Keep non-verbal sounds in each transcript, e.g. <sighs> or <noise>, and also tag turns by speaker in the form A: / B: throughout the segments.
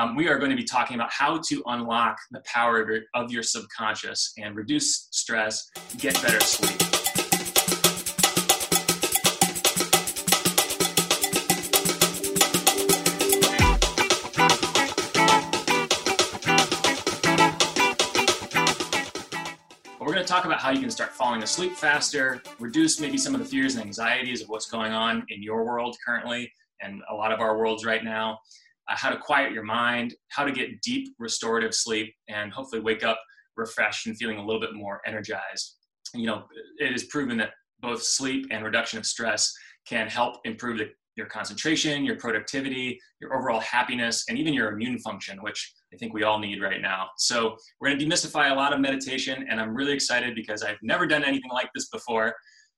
A: um, we are going to be talking about how to unlock the power of your, of your subconscious and reduce stress, get better sleep. we're going to talk about how you can start falling asleep faster, reduce maybe some of the fears and anxieties of what's going on in your world currently and a lot of our worlds right now, uh, how to quiet your mind, how to get deep restorative sleep, and hopefully wake up refreshed and feeling a little bit more energized. You know, it is proven that both sleep and reduction of stress can help improve the, your concentration, your productivity, your overall happiness, and even your immune function, which I think we all need right now. So, we're going to demystify a lot of meditation, and I'm really excited because I've never done anything like this before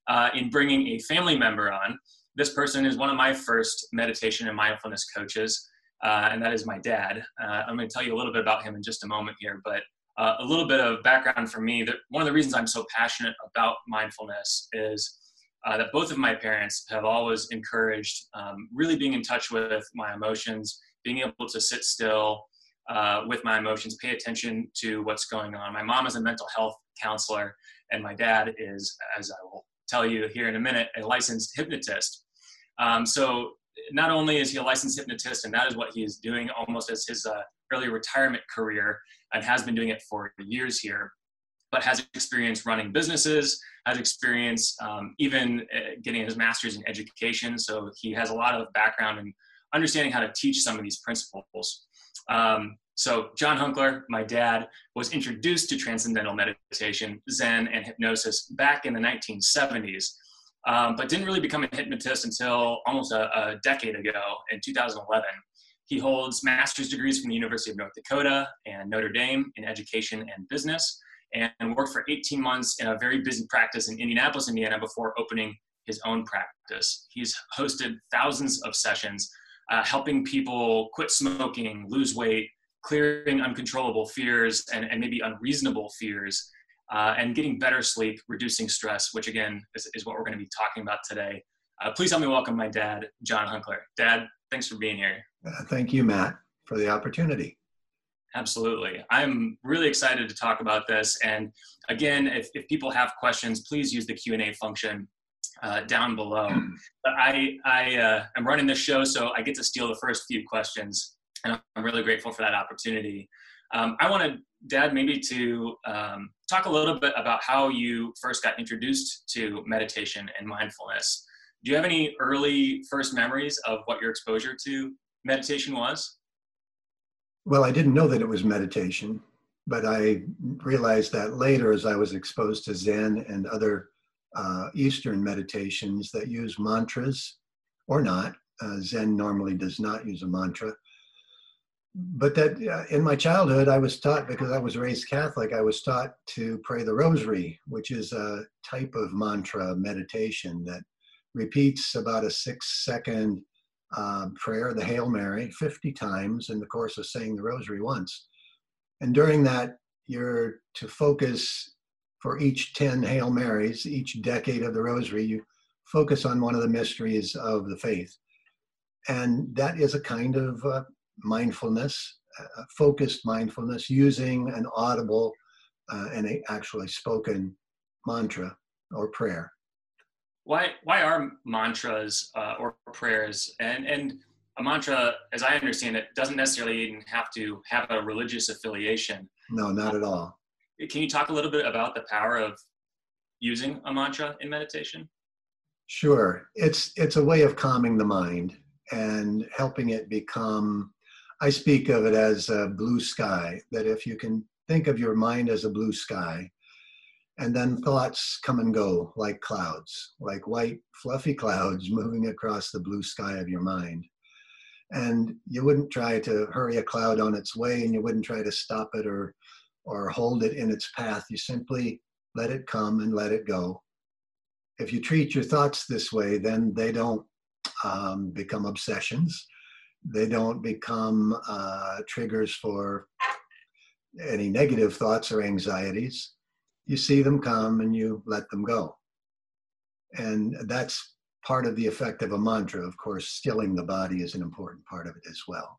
A: uh, in bringing a family member on. This person is one of my first meditation and mindfulness coaches uh, and that is my dad. Uh, I'm going to tell you a little bit about him in just a moment here, but uh, a little bit of background for me. That one of the reasons I'm so passionate about mindfulness is uh, that both of my parents have always encouraged um, really being in touch with my emotions, being able to sit still uh, with my emotions, pay attention to what's going on. My mom is a mental health counselor, and my dad is, as I will tell you here in a minute, a licensed hypnotist. Um, so not only is he a licensed hypnotist, and that is what he is doing almost as his uh, early retirement career, and has been doing it for years here, but has experience running businesses, has experience um, even uh, getting his master's in education. So he has a lot of background in understanding how to teach some of these principles. Um, so John Hunkler, my dad, was introduced to transcendental meditation, Zen, and hypnosis back in the 1970s um, but didn't really become a hypnotist until almost a, a, decade ago in 2011. He holds master's degrees from the University of North Dakota and Notre Dame in education and business, and worked for 18 months in a very busy practice in Indianapolis, Indiana, before opening his own practice. He's hosted thousands of sessions, uh, helping people quit smoking, lose weight, clearing uncontrollable fears and, and maybe unreasonable fears, uh, and getting better sleep, reducing stress, which again is, is what we're going to be talking about today. Uh, please help me welcome my dad, John Hunkler. Dad, thanks for being here.
B: Uh, thank you, Matt, for the opportunity.
A: Absolutely. I'm really excited to talk about this. And again, if, if people have questions, please use the Q&A function uh, down below. <clears throat> But I, I uh, am running this show, so I get to steal the first few questions. And I'm really grateful for that opportunity. Um, I wanted Dad maybe to um, talk a little bit about how you first got introduced to meditation and mindfulness. Do you have any early first memories of what your exposure to meditation was?
B: Well, I didn't know that it was meditation, but I realized that later as I was exposed to Zen and other uh, Eastern meditations that use mantras or not. Uh, Zen normally does not use a mantra but that uh, in my childhood i was taught because i was raised catholic i was taught to pray the rosary which is a type of mantra meditation that repeats about a six second uh, prayer the hail mary 50 times in the course of saying the rosary once. And during that you're to focus for each 10 hail marys each decade of the rosary you focus on one of the mysteries of the faith. And that is a kind of uh, mindfulness, uh, focused mindfulness, using an audible uh, and a actually spoken mantra or prayer.
A: Why why are mantras uh, or prayers and and a mantra, as I understand it, doesn't necessarily even have to have a religious affiliation.
B: No, not at all.
A: Can you talk a little bit about the power of using a mantra in meditation?
B: Sure. It's it's a way of calming the mind and helping it become I speak of it as a blue sky, that if you can think of your mind as a blue sky, and then thoughts come and go like clouds, like white, fluffy clouds <laughs> moving across the blue sky of your mind. And you wouldn't try to hurry a cloud on its way, and you wouldn't try to stop it or, or hold it in its path. You simply let it come and let it go. If you treat your thoughts this way, then they don't um, become obsessions they don't become uh, triggers for any negative thoughts or anxieties. You see them come and you let them go. And that's part of the effect of a mantra. Of course, stilling the body is an important part of it as well.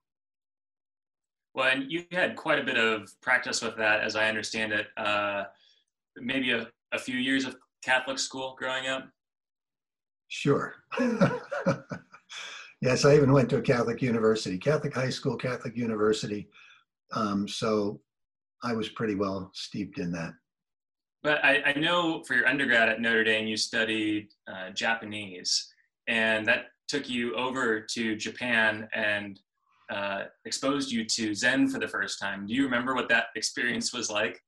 A: Well, and you had quite a bit of practice with that, as I understand it. Uh, maybe a, a few years of Catholic school growing up.
B: Sure. <laughs> yes, I even went to a Catholic university, Catholic high school, Catholic university. Um, so I was pretty well steeped in that.
A: But I, I know for your undergrad at Notre Dame, you studied uh, Japanese, and that took you over to Japan and uh, exposed you to Zen for the first time. Do you remember what that experience was like?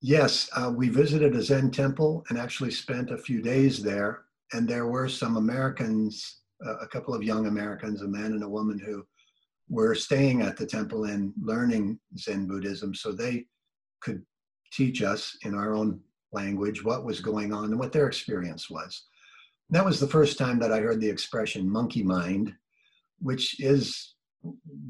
B: Yes, uh, we visited a Zen temple and actually spent a few days there. And there were some Americans, a couple of young Americans, a man and a woman who were staying at the temple and learning Zen Buddhism. So they could teach us in our own language what was going on and what their experience was. that was the first time that I heard the expression monkey mind, which is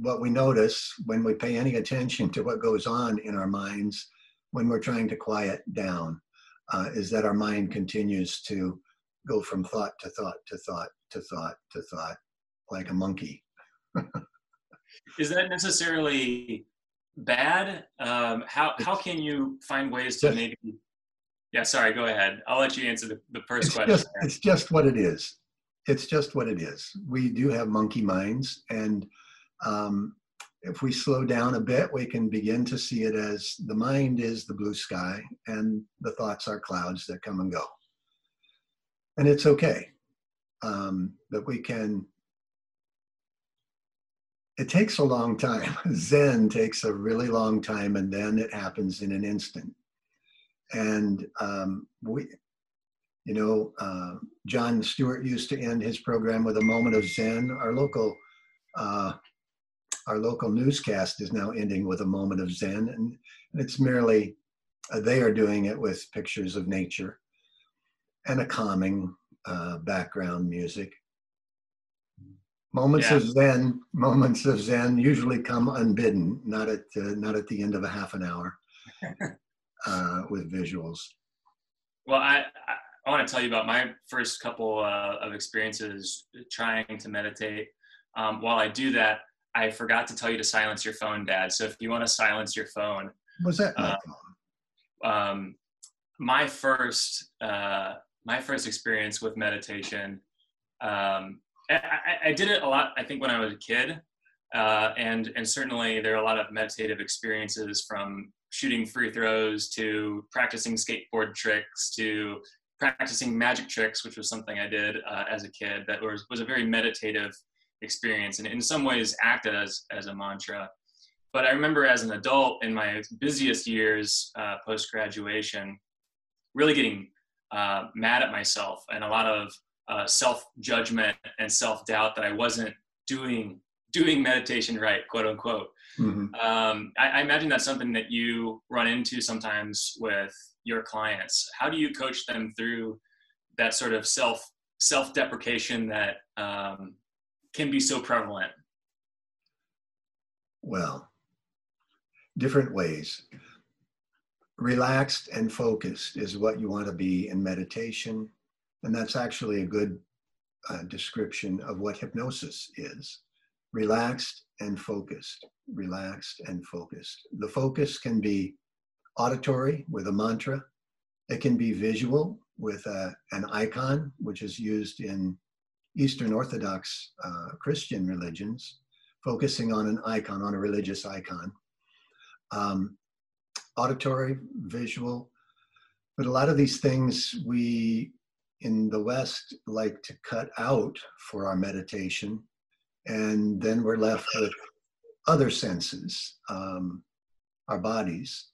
B: what we notice when we pay any attention to what goes on in our minds when we're trying to quiet down, uh, is that our mind continues to go from thought to thought to thought to thought to thought like a monkey. <laughs>
A: is that necessarily bad? Um, how how can you find ways to maybe? Yeah, sorry. Go ahead. I'll let you answer the, the first
B: it's
A: question.
B: Just, it's just what it is. It's just what it is. We do have monkey minds, and um, if we slow down a bit, we can begin to see it as the mind is the blue sky, and the thoughts are clouds that come and go. And it's okay um, that we can it takes a long time. <laughs> Zen takes a really long time, and then it happens in an instant. And um, we, you know, uh, Jon Stewart used to end his program with a moment of Zen. Our local, uh, our local newscast is now ending with a moment of Zen, and, and it's merely uh, they are doing it with pictures of nature and a calming uh, background music Moments yeah. of Zen, moments of Zen usually come unbidden, not at uh, not at the end of a half an hour <laughs> uh, with visuals.
A: Well, I, I, I want to tell you about my first couple uh, of experiences trying to meditate. Um, while I do that, I forgot to tell you to silence your phone, Dad. So if you want to silence your phone,
B: was that my
A: phone? Um, my first uh, my first experience with meditation. Um, I, I, did it a lot. I think when I was a kid, uh, and and certainly there are a lot of meditative experiences from shooting free throws to practicing skateboard tricks to practicing magic tricks, which was something I did uh, as a kid. That was was a very meditative experience, and in some ways acted as as a mantra. But I remember as an adult in my busiest years uh, post graduation, really getting uh, mad at myself and a lot of uh, self judgment and self doubt that I wasn't doing doing meditation right, quote unquote. Mm-hmm. Um, I, I, imagine that's something that you run into sometimes with your clients. How do you coach them through that sort of self self deprecation that um, can be so prevalent?
B: Well, different ways. Relaxed and focused is what you want to be in meditation and that's actually a good uh, description of what hypnosis is relaxed and focused, relaxed and focused. The focus can be auditory with a mantra, it can be visual with a, an icon, which is used in Eastern Orthodox uh, Christian religions, focusing on an icon, on a religious icon. Um, auditory, visual, but a lot of these things we in the West like to cut out for our meditation, and then we're left with other senses, um, our bodies.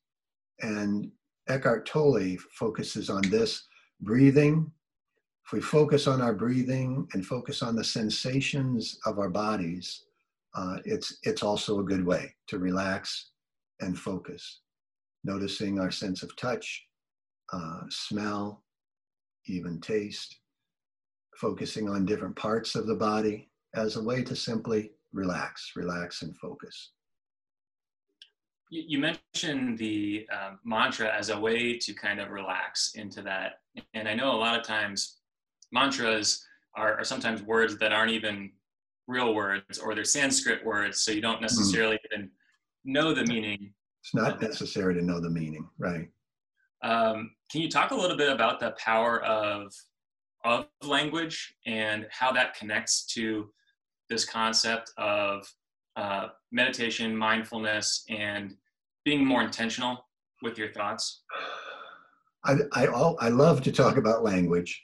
B: And Eckhart Tolle focuses on this breathing. If we focus on our breathing and focus on the sensations of our bodies, uh, it's, it's also a good way to relax and focus. Noticing our sense of touch, uh, smell, even taste, focusing on different parts of the body as a way to simply relax, relax and focus.
A: You mentioned the uh, mantra as a way to kind of relax into that. And I know a lot of times mantras are, are sometimes words that aren't even real words or they're Sanskrit words, so you don't mm-hmm. necessarily mm. even know the meaning.
B: It's not necessary to know the meaning, right?
A: Um, can you talk a little bit about the power of of language and how that connects to this concept of uh, meditation, mindfulness, and being more intentional with your thoughts?
B: I, I, I love to talk about language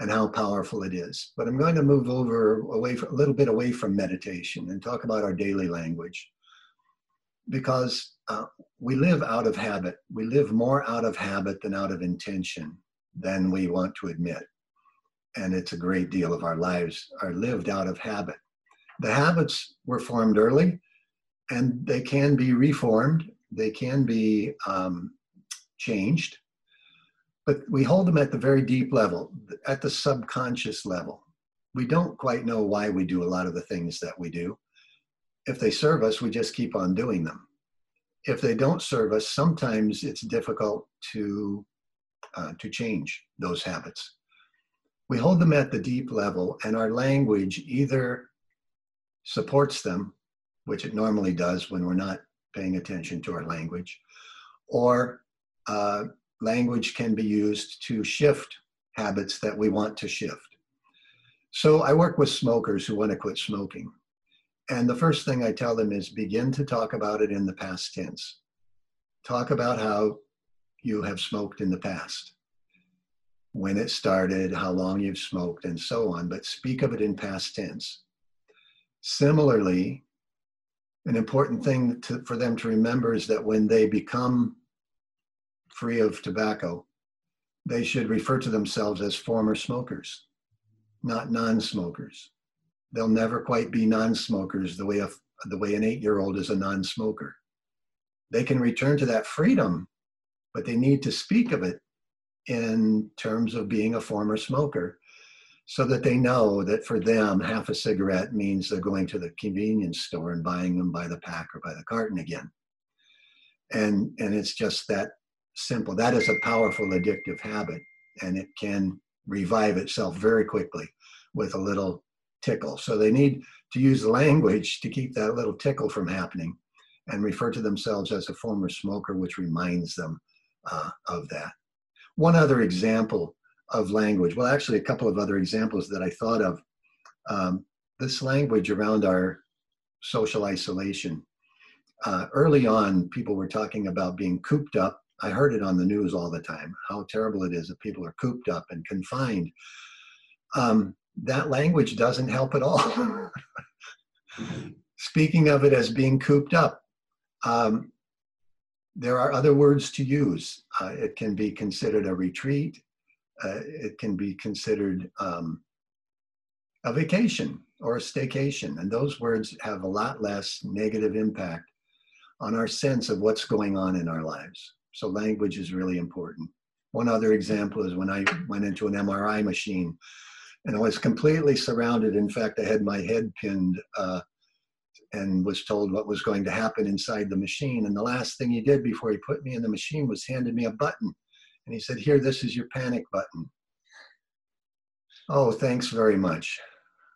B: and how powerful it is, but I'm going to move over away from, a little bit away from meditation and talk about our daily language because uh, we live out of habit. We live more out of habit than out of intention than we want to admit. And it's a great deal of our lives are lived out of habit. The habits were formed early and they can be reformed, they can be um, changed, but we hold them at the very deep level, at the subconscious level. We don't quite know why we do a lot of the things that we do. If they serve us, we just keep on doing them. If they don't serve us, sometimes it's difficult to, uh, to change those habits. We hold them at the deep level, and our language either supports them, which it normally does when we're not paying attention to our language, or uh, language can be used to shift habits that we want to shift. So I work with smokers who want to quit smoking. And the first thing I tell them is begin to talk about it in the past tense. Talk about how you have smoked in the past, when it started, how long you've smoked, and so on, but speak of it in past tense. Similarly, an important thing to, for them to remember is that when they become free of tobacco, they should refer to themselves as former smokers, not non-smokers. They'll never quite be non-smokers the way a, the way an eight-year-old is a non-smoker. They can return to that freedom, but they need to speak of it in terms of being a former smoker so that they know that for them half a cigarette means they're going to the convenience store and buying them by the pack or by the carton again and and it's just that simple. That is a powerful addictive habit, and it can revive itself very quickly with a little tickle. So they need to use language to keep that little tickle from happening and refer to themselves as a former smoker, which reminds them uh, of that. One other example of language, well, actually, a couple of other examples that I thought of. Um, this language around our social isolation. Uh, early on, people were talking about being cooped up I heard it on the news all the time how terrible it is that people are cooped up and confined. Um, that language doesn't help at all. <laughs> Speaking of it as being cooped up, um, there are other words to use. Uh, it can be considered a retreat, uh, it can be considered um, a vacation or a staycation, and those words have a lot less negative impact on our sense of what's going on in our lives. So language is really important. One other example is when I went into an MRI machine and I was completely surrounded. In fact, I had my head pinned uh, and was told what was going to happen inside the machine. And the last thing he did before he put me in the machine was handed me a button. And he said, Here, this is your panic button. Oh, thanks very much.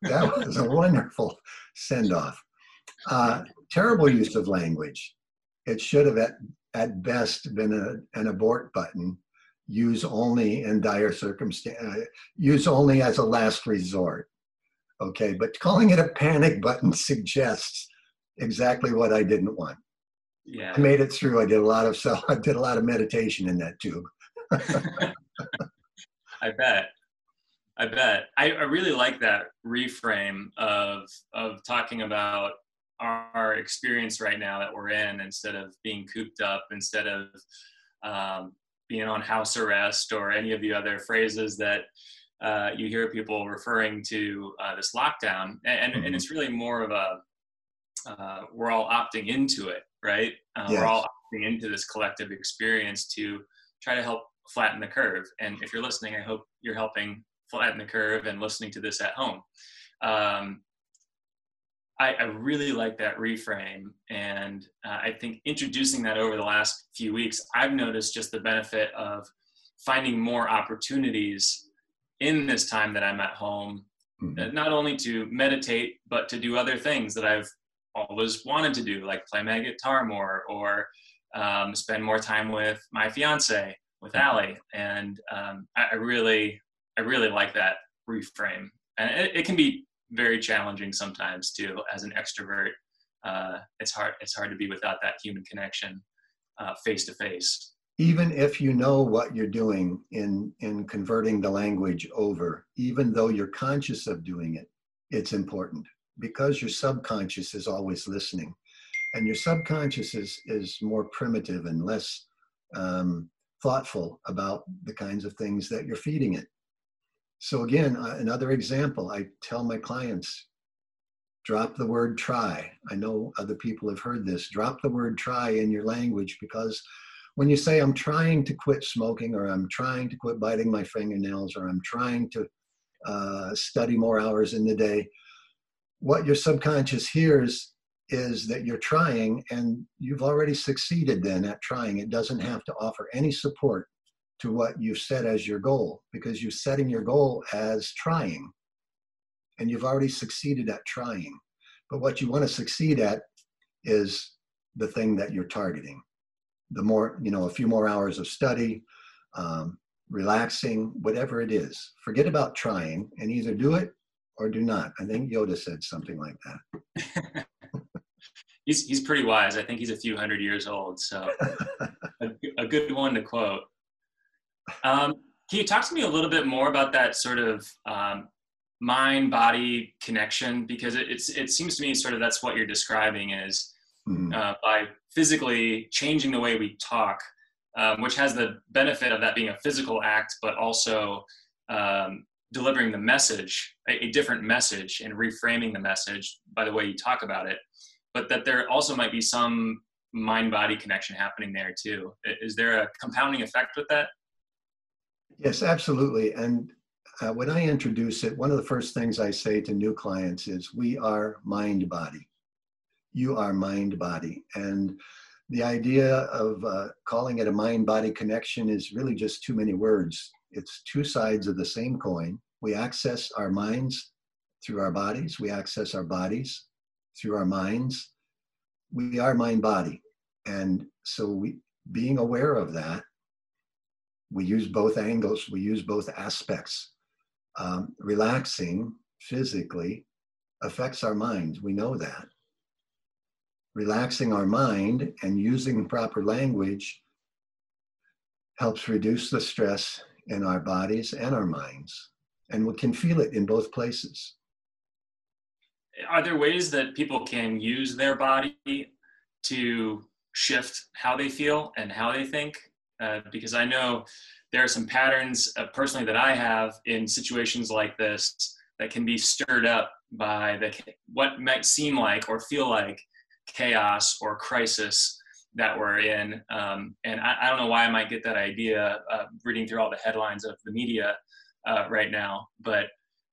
B: That was a <laughs> wonderful send off. Uh, terrible use of language. It should have at, at best been a, an abort button, use only in dire circumstance, uh, use only as a last resort. Okay, but calling it a panic button <laughs> suggests exactly what I didn't want.
A: Yeah.
B: I made it through. I did a lot of self, <laughs> I did a lot of meditation in that tube. <laughs>
A: I bet. I bet. I, I really like that reframe of of talking about our experience right now that we're in instead of being cooped up instead of um, being on house arrest or any of the other phrases that uh, you hear people referring to uh, this lockdown. And, and, it's really more of a uh, we're all opting into it right? Uh, yes. we're all opting into this collective experience to try to help flatten the curve. And if you're listening i hope you're helping flatten the curve and listening to this at home. Um, I, I really like that reframe. And uh, I think introducing that over the last few weeks, I've noticed just the benefit of finding more opportunities in this time that I'm at home, mm-hmm. not only to meditate, but to do other things that I've always wanted to do, like play my guitar more or um, spend more time with my fiance, with mm-hmm. Allie. And um, I, I, really, I really like that reframe. And it, it, can be very challenging sometimes too, as an extrovert. Uh, it's hard, it's hard to be without that human connection face to face.
B: Even if you know what you're doing in, in converting the language over, even though you're conscious of doing it, it's important because your subconscious is always listening and your subconscious is is more primitive and less um, thoughtful about the kinds of things that you're feeding it so again uh, another example i tell my clients drop the word try i know other people have heard this drop the word try in your language because when you say i'm trying to quit smoking or i'm trying to quit biting my fingernails or i'm trying to uh, study more hours in the day what your subconscious hears is that you're trying and you've already succeeded then at trying. It doesn't have to offer any support to what you've set as your goal because you're setting your goal as trying and you've already succeeded at trying. But what you want to succeed at is the thing that you're targeting. The more, you know, a few more hours of study, um, relaxing, whatever it is. Forget about trying and either do it or do not. I think Yoda said something like that. <laughs>
A: he's he's pretty wise. I think he's a few hundred years old, so <laughs> a, a, good one to quote. Um, can you talk to me a little bit more about that sort of um, mind body connection? Because it, it's it seems to me sort of that's what you're describing is mm-hmm. uh, by physically changing the way we talk, um, which has the benefit of that being a physical act, but also um, delivering the message, a, a, different message, and reframing the message by the way you talk about it. But that there also might be some mind body connection happening there too. Is there a compounding effect with that?
B: Yes, absolutely. And uh, when I introduce it, one of the first things I say to new clients is we are mind body. You are mind body. And the idea of uh, calling it a mind body connection is really just too many words it's two sides of the same coin. We access our minds through our bodies, we access our bodies through our minds. We are mind body. And so we being aware of that, we use both angles, we use both aspects. Um, relaxing physically affects our minds. We know that. Relaxing our mind and using proper language helps reduce the stress in our bodies and our minds, and we can feel it in both places.
A: Are there ways that people can use their body to shift how they feel and how they think? Uh, because I know there are some patterns uh, personally that I have in situations like this that can be stirred up by the what might seem like or feel like chaos or crisis that we're in. Um, and I, I, don't know why I might get that idea uh, reading through all the headlines of the media uh, right now. But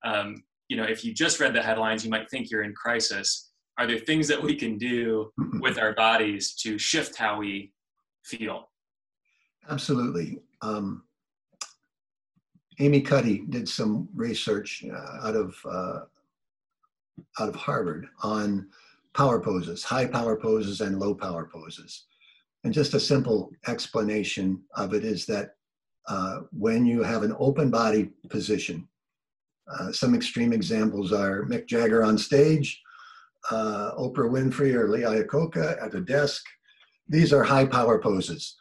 A: um, you know, if you just read the headlines, you might think you're in crisis. Are there things that we can do <clears throat> with our bodies to shift how we feel?
B: Absolutely. Um, Amy Cuddy did some research uh, out of uh, out of Harvard on power poses, high power poses and low power poses. And just a simple explanation of it is that uh, when you have an open body position, uh, some extreme examples are Mick Jagger on stage, uh, Oprah Winfrey or Lee Iacocca at a desk. These are high power poses.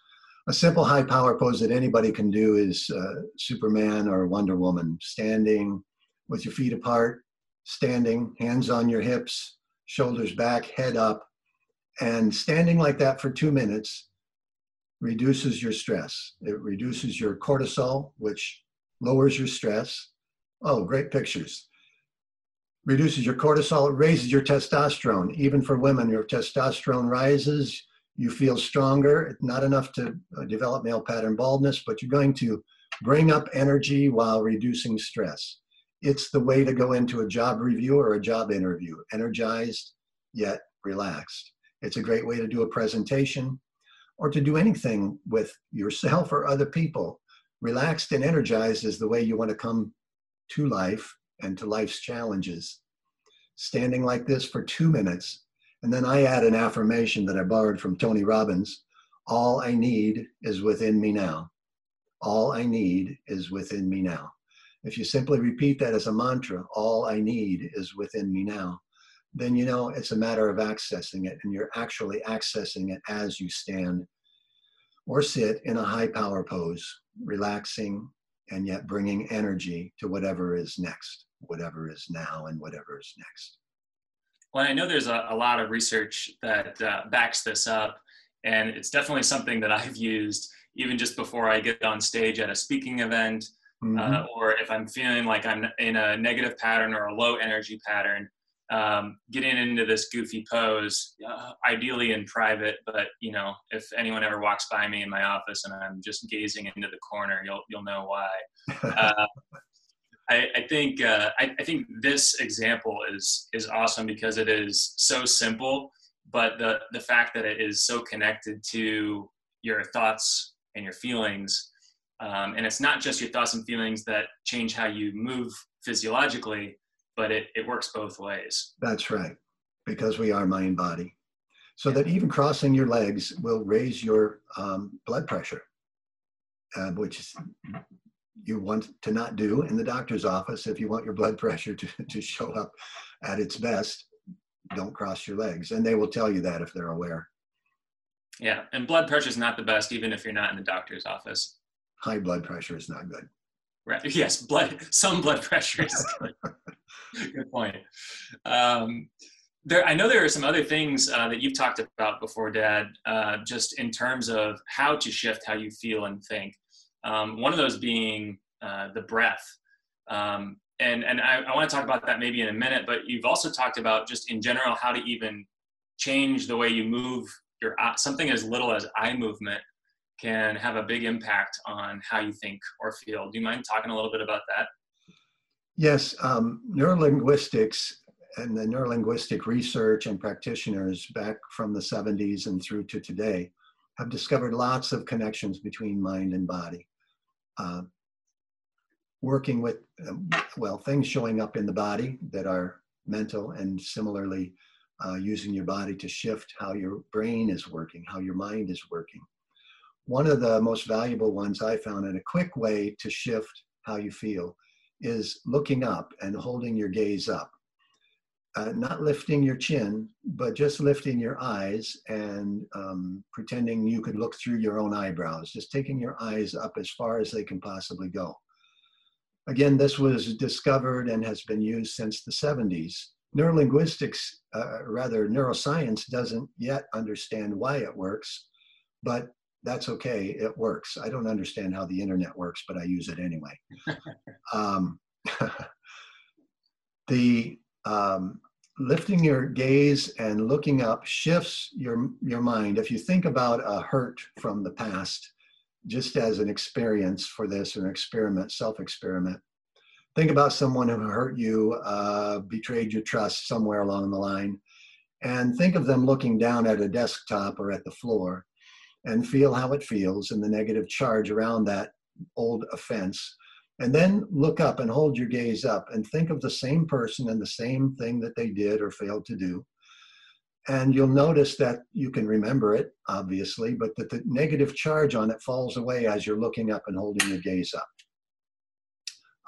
B: A simple high power pose that anybody can do is uh, Superman or Wonder Woman, standing with your feet apart, standing, hands on your hips, shoulders back, head up, and standing like that for two minutes reduces your stress. It reduces your cortisol, which lowers your stress. Oh, great pictures. Reduces your cortisol, it raises your testosterone. Even for women, your testosterone rises, you feel stronger. Not enough to uh, develop male pattern baldness, but you're going to bring up energy while reducing stress. It's the way to go into a job review or a job interview, energized yet relaxed. It's a great way to do a presentation or to do anything with yourself or other people. Relaxed and energized is the way you want to come to life and to life's challenges. Standing like this for two minutes And then I add an affirmation that I borrowed from Tony Robbins All I need is within me now. All I need is within me now. If you simply repeat that as a mantra, all I need is within me now, then you know it's a matter of accessing it, and you're actually accessing it as you stand or sit in a high power pose, relaxing and yet bringing energy to whatever is next, whatever is now, and whatever is next.
A: Well, I know there's a, a lot of research that uh, backs this up, and it's definitely something that I've used even just before I get on stage at a speaking event mm-hmm. uh, or if I'm feeling like I'm in a negative pattern or a low energy pattern, um, getting into this goofy pose, uh, ideally in private. But you know, if anyone ever walks by me in my office and I'm just gazing into the corner, you'll you'll know why. <laughs> Uh, I, I, think uh, I, I, think this example is is awesome because it is so simple, but the the fact that it is so connected to your thoughts and your feelings um, and it's not just your thoughts and feelings that change how you move physiologically, but it, it works both ways.
B: That's right, because we are mind body. So that even crossing your legs will raise your um, blood pressure, uh, which you want to not do in the doctor's office. If you want your blood <laughs> pressure to, to show up at its best, don't cross your legs. And they will tell you that if they're aware.
A: Yeah, and blood pressure is not the best, even if you're not in the doctor's office
B: high blood pressure is not good.
A: Right. <laughs> Yes, blood. Some blood pressure is <laughs> good. good point. Um, there, I know there are some other things uh, that you've talked about before, Dad. Uh, just in terms of how to shift how you feel and think. Um, one of those being uh, the breath. Um, and and I, I want to talk about that maybe in a minute. But you've also talked about just in general how to even change the way you move your something as little as eye movement can have a big impact on how you think or feel. Do you mind talking a little bit about that?
B: Yes, um, neurolinguistics and the neurolinguistic research and practitioners back from the 70s and through to today have discovered lots of connections between mind and body. Uh, working with, um, well, things showing up in the body that are mental and similarly uh, using your body to shift how your brain is working, how your mind is working one of the most valuable ones I found and a quick way to shift how you feel is looking up and holding your gaze up. Uh, not lifting your chin, but just lifting your eyes and um, pretending you could look through your own eyebrows, just taking your eyes up as far as they can possibly go. Again, this was discovered and has been used since the 70s. Neurolinguistics, uh, rather, neuroscience doesn't yet understand why it works, but that's okay. It works. I don't understand how the internet works, but I use it anyway. <laughs> um, <laughs> the um, lifting your gaze and looking up shifts your your mind. If you think about a hurt from the past, just as an experience for this, an experiment, self-experiment. Think about someone who hurt you, uh, betrayed your trust somewhere along the line, and think of them looking down at a desktop or at the floor and feel how it feels and the negative charge around that old offense. And then look up and hold your gaze up and think of the same person and the same thing that they did or failed to do. And you'll notice that you can remember it, obviously, but that the negative charge on it falls away as you're looking up and holding your gaze up.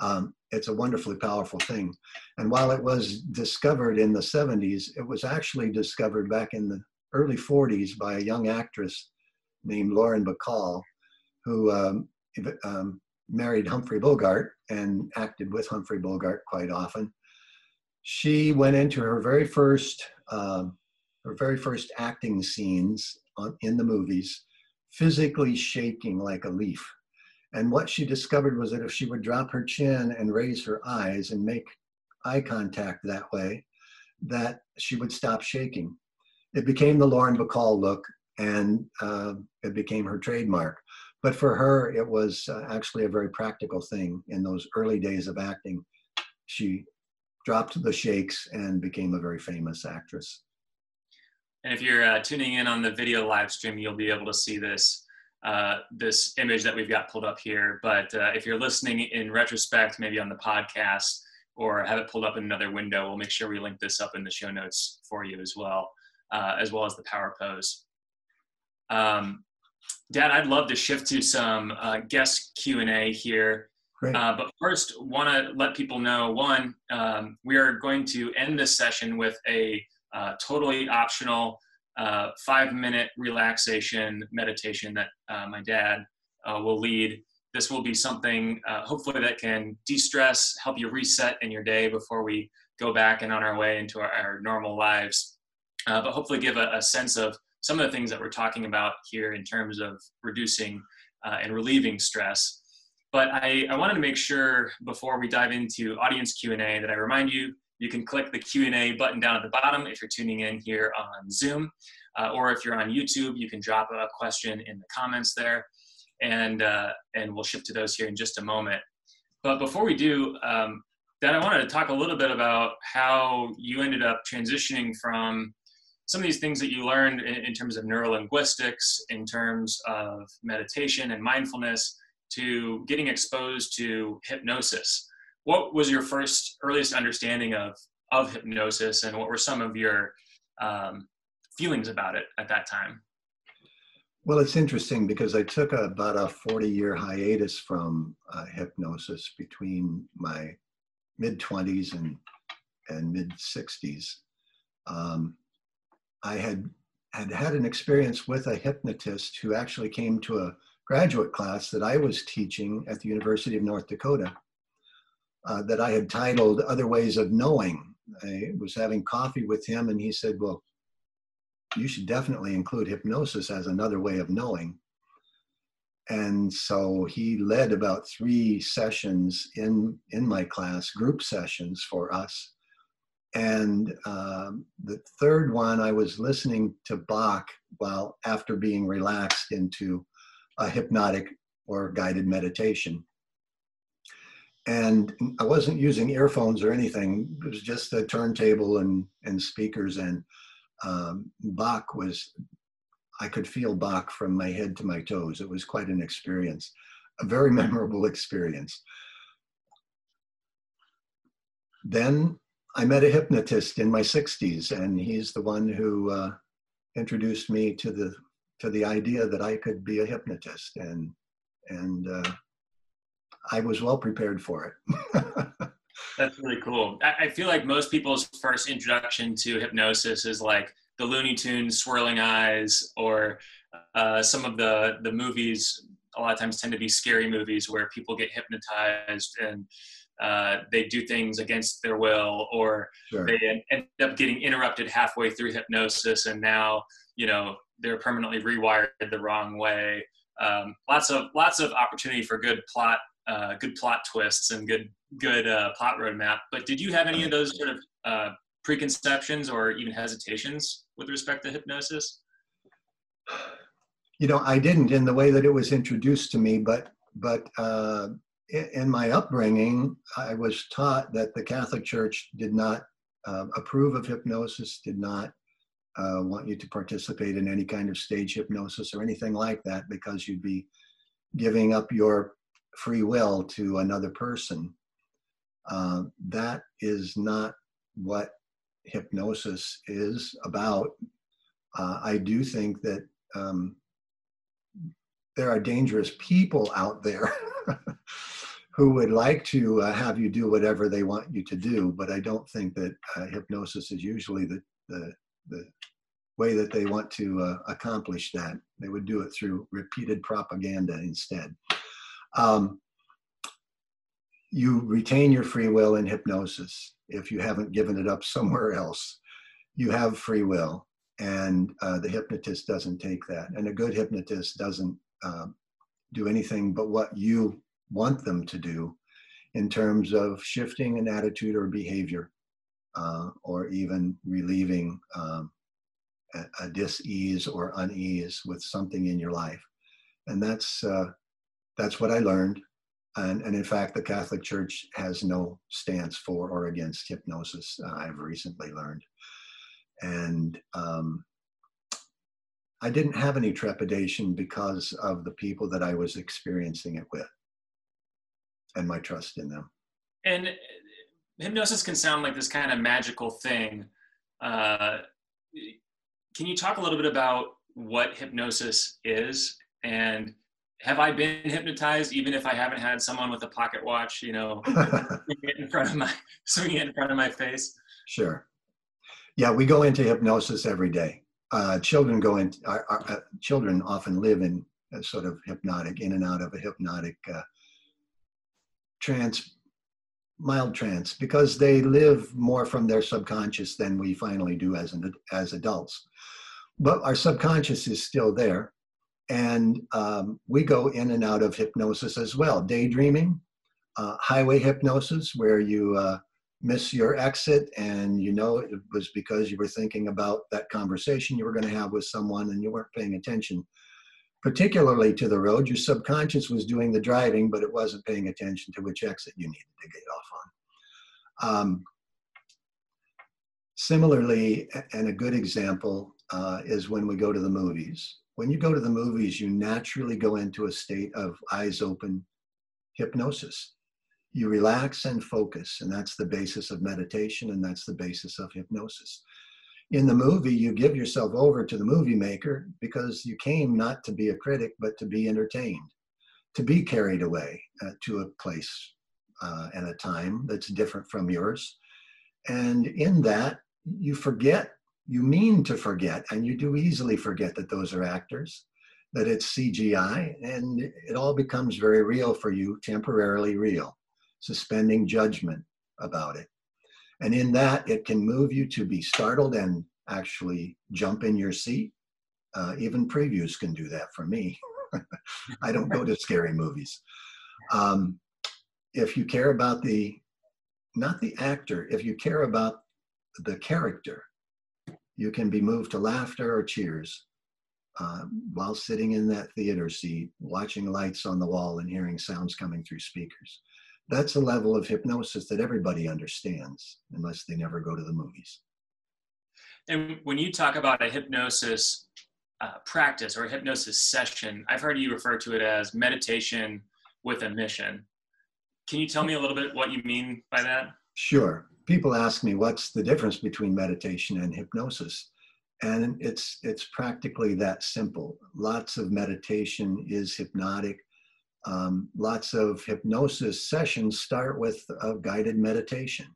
B: Um, it's a wonderfully powerful thing. And while it was discovered in the 70s, it was actually discovered back in the early 40s by a young actress named Lauren Bacall, who um, um, married Humphrey Bogart and acted with Humphrey Bogart quite often. She went into her very first um, her very first acting scenes on, in the movies, physically shaking like a leaf. And what she discovered was that if she would drop her chin and raise her eyes and make eye contact that way, that she would stop shaking. It became the Lauren Bacall look, and uh, it became her trademark. But for her, it was uh, actually a very practical thing in those early days of acting. She dropped the shakes and became a very famous actress.
A: And if you're uh, tuning in on the video live stream, you'll be able to see this uh, this image that we've got pulled up here. But uh, if you're listening in retrospect, maybe on the podcast or have it pulled up in another window, we'll make sure we link this up in the show notes for you as well. uh, as well as the power pose. Um, Dad, I'd love to shift to some uh, guest Q and A here. Uh, but first, want to let people know one, um, we are going to end this session with a uh, totally optional uh, five minute relaxation meditation that uh, my dad uh, will lead. This will be something uh, hopefully that can de stress, help you reset in your day before we go back and on our way into our, our normal lives. but hopefully, give a, a sense of some of the things that we're talking about here in terms of reducing uh, and relieving stress. But I, I, wanted to make sure before we dive into audience Q&A that I remind you, you can click the Q&A button down at the bottom if you're tuning in here on Zoom, uh, or if you're on YouTube, you can drop a question in the comments there, and, uh, and we'll shift to those here in just a moment. But before we do, um, then I wanted to talk a little bit about how you ended up transitioning from some of these things that you learned in, in terms of neurolinguistics, in terms of meditation and mindfulness, to getting exposed to hypnosis. What was your first earliest understanding of of hypnosis, and what were some of your um, feelings about it at that time?
B: Well, it's interesting because I took a, about a 40 year hiatus from uh, hypnosis between my mid 20s and, and mid 60s. Um, I had had had an experience with a hypnotist who actually came to a graduate class that I was teaching at the University of North Dakota uh, that I had titled Other Ways of Knowing. I was having coffee with him and he said, Well, you should definitely include hypnosis as another way of knowing. And so he led about three sessions in, in my class, group sessions for us and um, the third one, I was listening to Bach while after being relaxed into a hypnotic or guided meditation. And I wasn't using earphones or anything. It was just a turntable and, and speakers. And um, Bach was, I could feel Bach from my head to my toes. It was quite an experience, a very <laughs> memorable experience. Then I met a hypnotist in my 60s, and he's the one who uh, introduced me to the to the idea that I could be a hypnotist, and and uh, I was well prepared for it. <laughs>
A: That's really cool. I feel like most people's first introduction to hypnosis is like the Looney Tunes swirling eyes, or uh, some of the the movies. A lot of times tend to be scary movies where people get hypnotized and uh, they do things against their will or sure. they end up getting interrupted halfway through hypnosis and now you know they're permanently rewired the wrong way. Um, lots of lots of opportunity for good plot uh, good plot twists and good good uh, plot roadmap. But did you have any of those sort of uh, preconceptions or even hesitations with respect to hypnosis?
B: You know i didn't in the way that it was introduced to me but but uh, in my upbringing, I was taught that the Catholic Church did not uh, approve of hypnosis, did not uh, want you to participate in any kind of stage hypnosis or anything like that because you'd be giving up your free will to another person. Uh, that is not what hypnosis is about. Uh, I do think that um, there are dangerous people out there <laughs> who would like to uh, have you do whatever they want you to do, but I don't think that uh, hypnosis is usually the, the, the way that they want to uh, accomplish that. They would do it through repeated propaganda instead. Um, you retain your free will in hypnosis if you haven't given it up somewhere else. You have free will, and uh, the hypnotist doesn't take that. And a good hypnotist doesn't um, do anything but what you want them to do in terms of shifting an attitude or behavior uh, or even relieving um, a, a dis-ease or unease with something in your life. And that's uh, that's what i learned. And, and in fact the catholic church has no stance for or against hypnosis uh, i've recently learned. And um, i didn't have any trepidation because of the people that i was experiencing it with and my trust in them.
A: And hypnosis can sound like this kind of magical thing. Uh, can you talk a little bit about what hypnosis is and have I been hypnotized even if I haven't had someone with a pocket watch, you know, <laughs> in front of my swinging it in front of my face?
B: Sure. Yeah, we go into hypnosis every day. Uh, children go in. Our, our, uh, children often live in a sort of hypnotic, in and out of a hypnotic uh, trance, mild trance, because they live more from their subconscious than we finally do as an, as adults. But our subconscious is still there, and um, we go in and out of hypnosis as well. Daydreaming, uh, highway hypnosis, where you uh, miss your exit and you know it was because you were thinking about that conversation you were going to have with someone and you weren't paying attention particularly to the road your subconscious was doing the driving but it wasn't paying attention to which exit you needed to get off on um, similarly and a good example uh, is when we go to the movies when you go to the movies, you naturally go into a state of eyes open hypnosis. You relax and focus, and that's the basis of meditation, and that's the basis of hypnosis. In the movie, you give yourself over to the movie maker because you came not to be a critic, but to be entertained, to be carried away uh, to a place uh, and a time that's different from yours. And in that, you forget you mean to forget, and you do easily forget that those are actors, that it's CGI, and it all becomes very real for you, temporarily real, suspending judgment about it. And in that, it can move you to be startled and actually jump in your seat. Uh, even previews can do that for me. <laughs> I don't go to scary movies. Um, if you care about the, not the actor, if you care about the character, you can be moved to laughter or cheers uh, while sitting in that theater seat, watching lights on the wall and hearing sounds coming through speakers. That's a level of hypnosis that everybody understands, unless they never go to the movies.
A: And when you talk about a hypnosis uh, practice or a hypnosis session, I've heard you refer to it as meditation with a mission. Can you tell me a little bit what you mean by that?
B: Sure people ask me what's the difference between meditation and hypnosis and it's it's practically that simple lots of meditation is hypnotic um, lots of hypnosis sessions start with a guided meditation.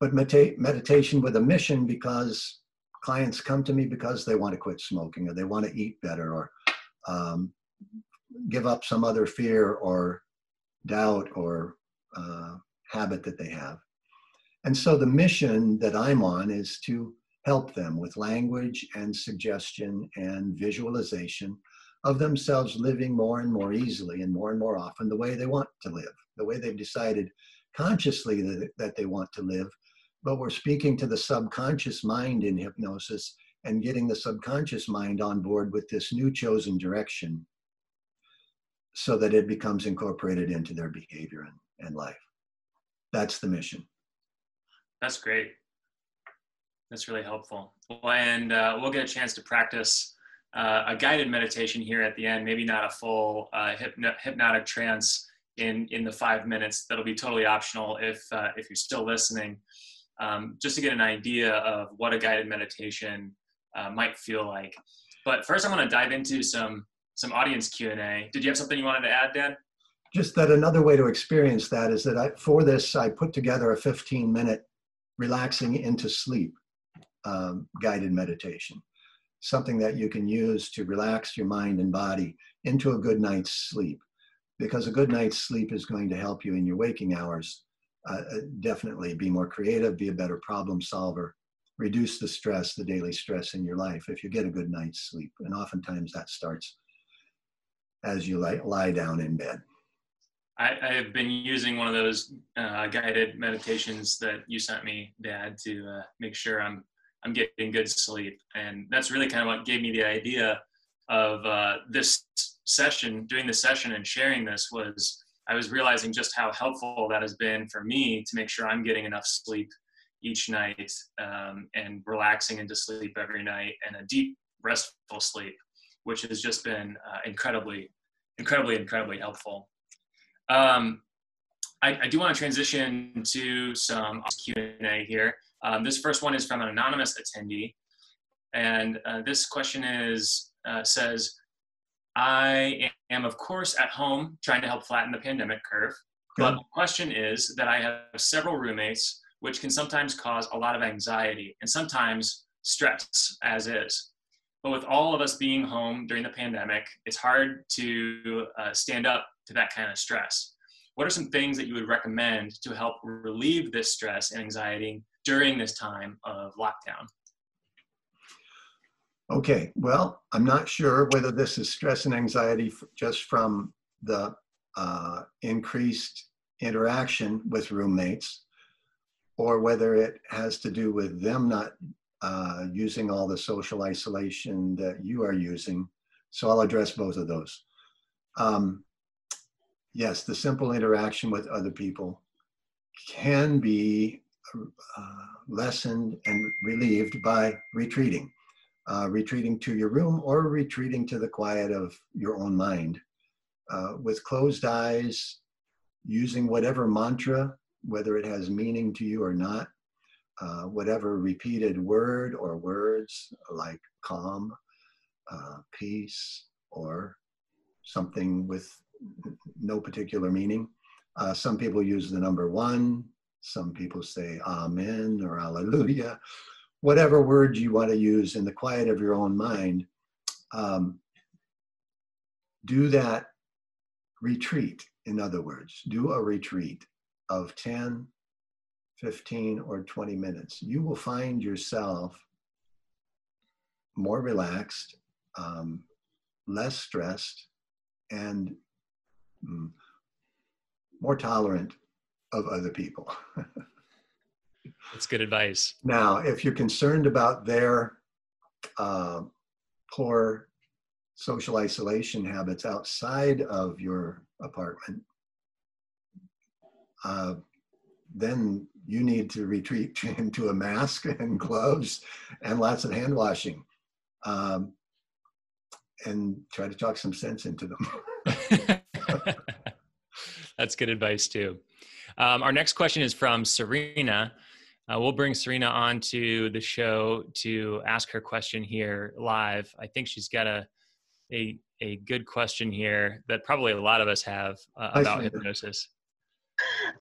B: But medita- meditation with a mission because clients come to me because they want to quit smoking or they want to eat better or um, give up some other fear or doubt or uh, habit that they have. And so the mission that I'm on is to help them with language and suggestion and visualization of themselves living more and more easily and more and more often the way they want to live, the way they've decided consciously that, that they want to live. But we're speaking to the subconscious mind in hypnosis and getting the subconscious mind on board with this new chosen direction so that it becomes incorporated into their behavior and, and life. That's the mission.
A: That's great. That's really helpful. And uh, we'll get a chance to practice uh, a guided meditation here at the end. Maybe not a full uh, hypno- hypnotic trance in in the five minutes. That'll be totally optional if uh, if you're still listening. Um, just to get an idea of what a guided meditation uh, might feel like. But first, I want to dive into some some audience Q and A. Did you have something you wanted to add, Dan?
B: Just that another way to experience that is that I, for this, I put together a 15 minute relaxing into sleep um, guided meditation, something that you can use to relax your mind and body into a good night's sleep. Because a good night's sleep is going to help you in your waking hours uh, uh, definitely be more creative, be a better problem solver, reduce the stress, the daily stress in your life if you get a good night's sleep. And oftentimes that starts as you lie, lie down in bed.
A: I, I, have been using one of those uh, guided meditations that you sent me, Dad, to uh, make sure I'm I'm getting good sleep, and that's really kind of what gave me the idea of uh, this session. Doing the session and sharing this was I was realizing just how helpful that has been for me to make sure I'm getting enough sleep each night um, and relaxing into sleep every night and a deep restful sleep, which has just been uh, incredibly, incredibly, incredibly helpful. Um, I, I, do want to transition to some Q&A here. Um, this first one is from an anonymous attendee. And uh, this question is uh, says, I am, of course, at home trying to help flatten the pandemic curve. But the question is that I have several roommates, which can sometimes cause a lot of anxiety and sometimes stress as is. But with all of us being home during the pandemic, it's hard to uh, stand up to that kind of stress. What are some things that you would recommend to help relieve this stress and anxiety during this time of lockdown?
B: Okay, well, I'm not sure whether this is stress and anxiety just from the uh, increased interaction with roommates or whether it has to do with them not uh, using all the social isolation that you are using. So I'll address both of those. Um, yes, the simple interaction with other people can be uh, lessened and relieved by retreating. Uh, retreating to your room or retreating to the quiet of your own mind. Uh, with closed eyes, using whatever mantra, whether it has meaning to you or not, uh, whatever repeated word or words like calm, uh, peace, or something with no particular meaning. Uh, some people use the number one, some people say amen or hallelujah whatever word you want to use in the quiet of your own mind, um, do that retreat. In other words, do a retreat of 10, 15, or 20 minutes. You will find yourself more relaxed, um, less stressed, and mm, more tolerant of other people. <laughs>
A: That's good advice.
B: Now, if you're concerned about their uh, poor social isolation habits outside of your apartment, uh, then you need to retreat <laughs> into a mask and gloves and lots of hand washing um, and try to talk some sense into them. <laughs>
A: That's good advice, too. Um, our next question is from Serena. Uh, we'll bring Serena on to the show to ask her question here live. I think she's got a a, a good question here that probably a lot of us have uh, about hypnosis.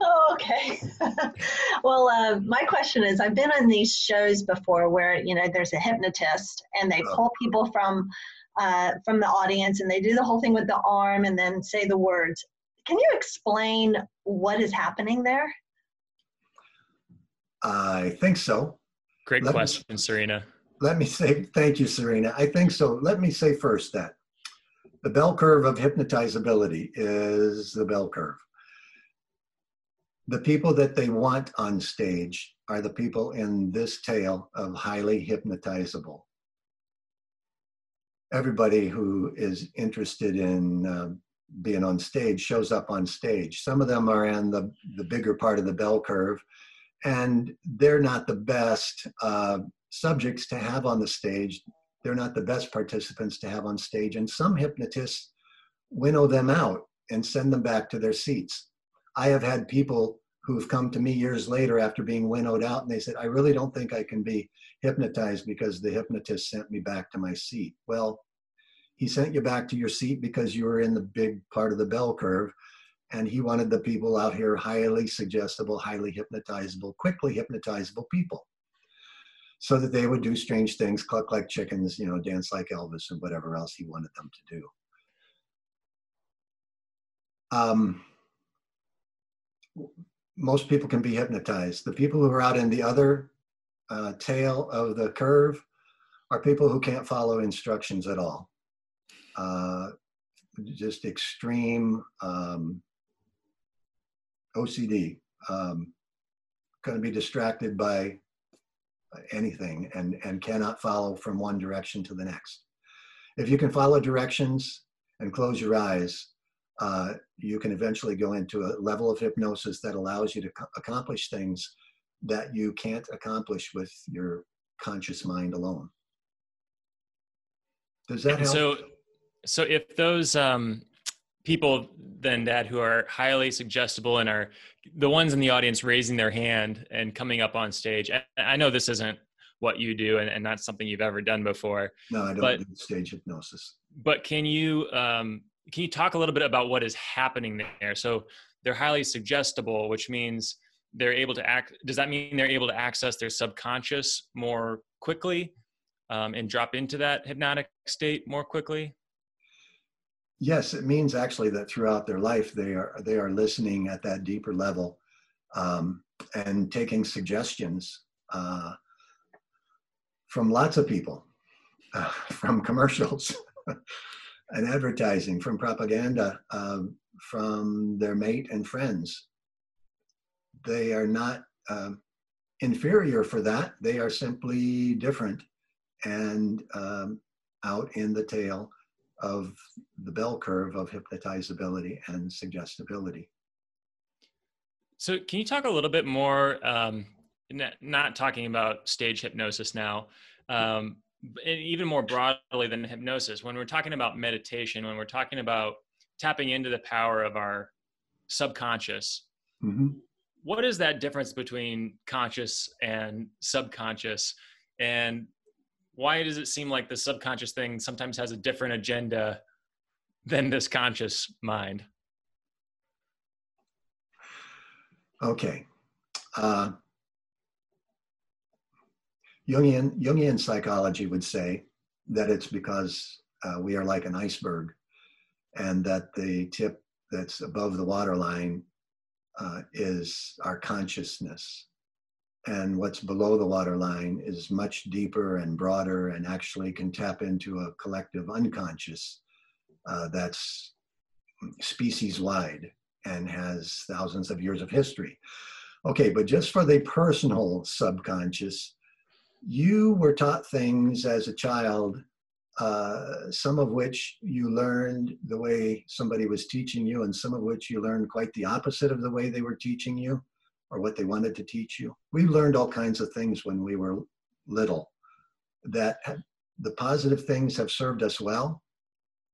C: Oh, okay. <laughs> well, uh, my question is I've been on these shows before where, you know, there's a hypnotist and they pull people from uh, from the audience and they do the whole thing with the arm and then say the words. Can you explain what is happening there?
B: I think so.
A: Great let question, me, Serena.
B: Let me say, thank you, Serena. I think so. Let me say first that the bell curve of hypnotizability is the bell curve. The people that they want on stage are the people in this tale of highly hypnotizable. Everybody who is interested in uh, being on stage shows up on stage. Some of them are in the, the bigger part of the bell curve, and they're not the best uh, subjects to have on the stage. They're not the best participants to have on stage. And some hypnotists winnow them out and send them back to their seats. I have had people who've come to me years later after being winnowed out and they said, I really don't think I can be hypnotized because the hypnotist sent me back to my seat. Well, he sent you back to your seat because you were in the big part of the bell curve and he wanted the people out here highly suggestible, highly hypnotizable, quickly hypnotizable people so that they would do strange things, cluck like chickens, you know, dance like Elvis and whatever else he wanted them to do. Um, most people can be hypnotized. The people who are out in the other uh, tail of the curve are people who can't follow instructions at all. Uh, just extreme um, OCD, um, going to be distracted by anything and, and cannot follow from one direction to the next. If you can follow directions and close your eyes, uh, you can eventually go into a level of hypnosis that allows you to accomplish things that you can't accomplish with your conscious mind alone. Does that help?
A: So, so if those um, people then dad who are highly suggestible and are the ones in the audience raising their hand and coming up on stage i, I know this isn't what you do and, and not something you've ever done before.
B: No, I don't
A: but,
B: do stage hypnosis.
A: But can you um, can you talk a little bit about what is happening there? So they're highly suggestible, which means they're able to act. Does that mean they're able to access their subconscious more quickly um, and drop into that hypnotic state more quickly?
B: Yes, it means actually that throughout their life they are they are listening at that deeper level um, and taking suggestions uh, from lots of people, uh, <laughs> from commercials <laughs> and advertising, from propaganda, uh, from their mate and friends. They are not um, inferior for that. They are simply different and um, out in the tail of the bell curve of hypnotizability and suggestibility.
A: So, can you talk a little bit more? Um, not talking about stage hypnosis now, um, even more broadly than hypnosis. When we're talking about meditation, when we're talking about tapping into the power of our subconscious, mm-hmm. what is that difference between conscious and subconscious? And why does it seem like the subconscious thing sometimes has a different agenda than this conscious mind?
B: Okay. Uh, Jungian, Jungian psychology would say that it's because uh, we are like an iceberg and that the tip that's above the waterline uh, is our consciousness. And what's below the waterline is much deeper and broader and actually can tap into a collective unconscious uh, that's species wide and has thousands of years of history. Okay, but just for the personal subconscious, you were taught things as a child, uh, some of which you learned the way somebody was teaching you, and some of which you learned quite the opposite of the way they were teaching you or what they wanted to teach you. We learned all kinds of things when we were little that the positive things have served us well,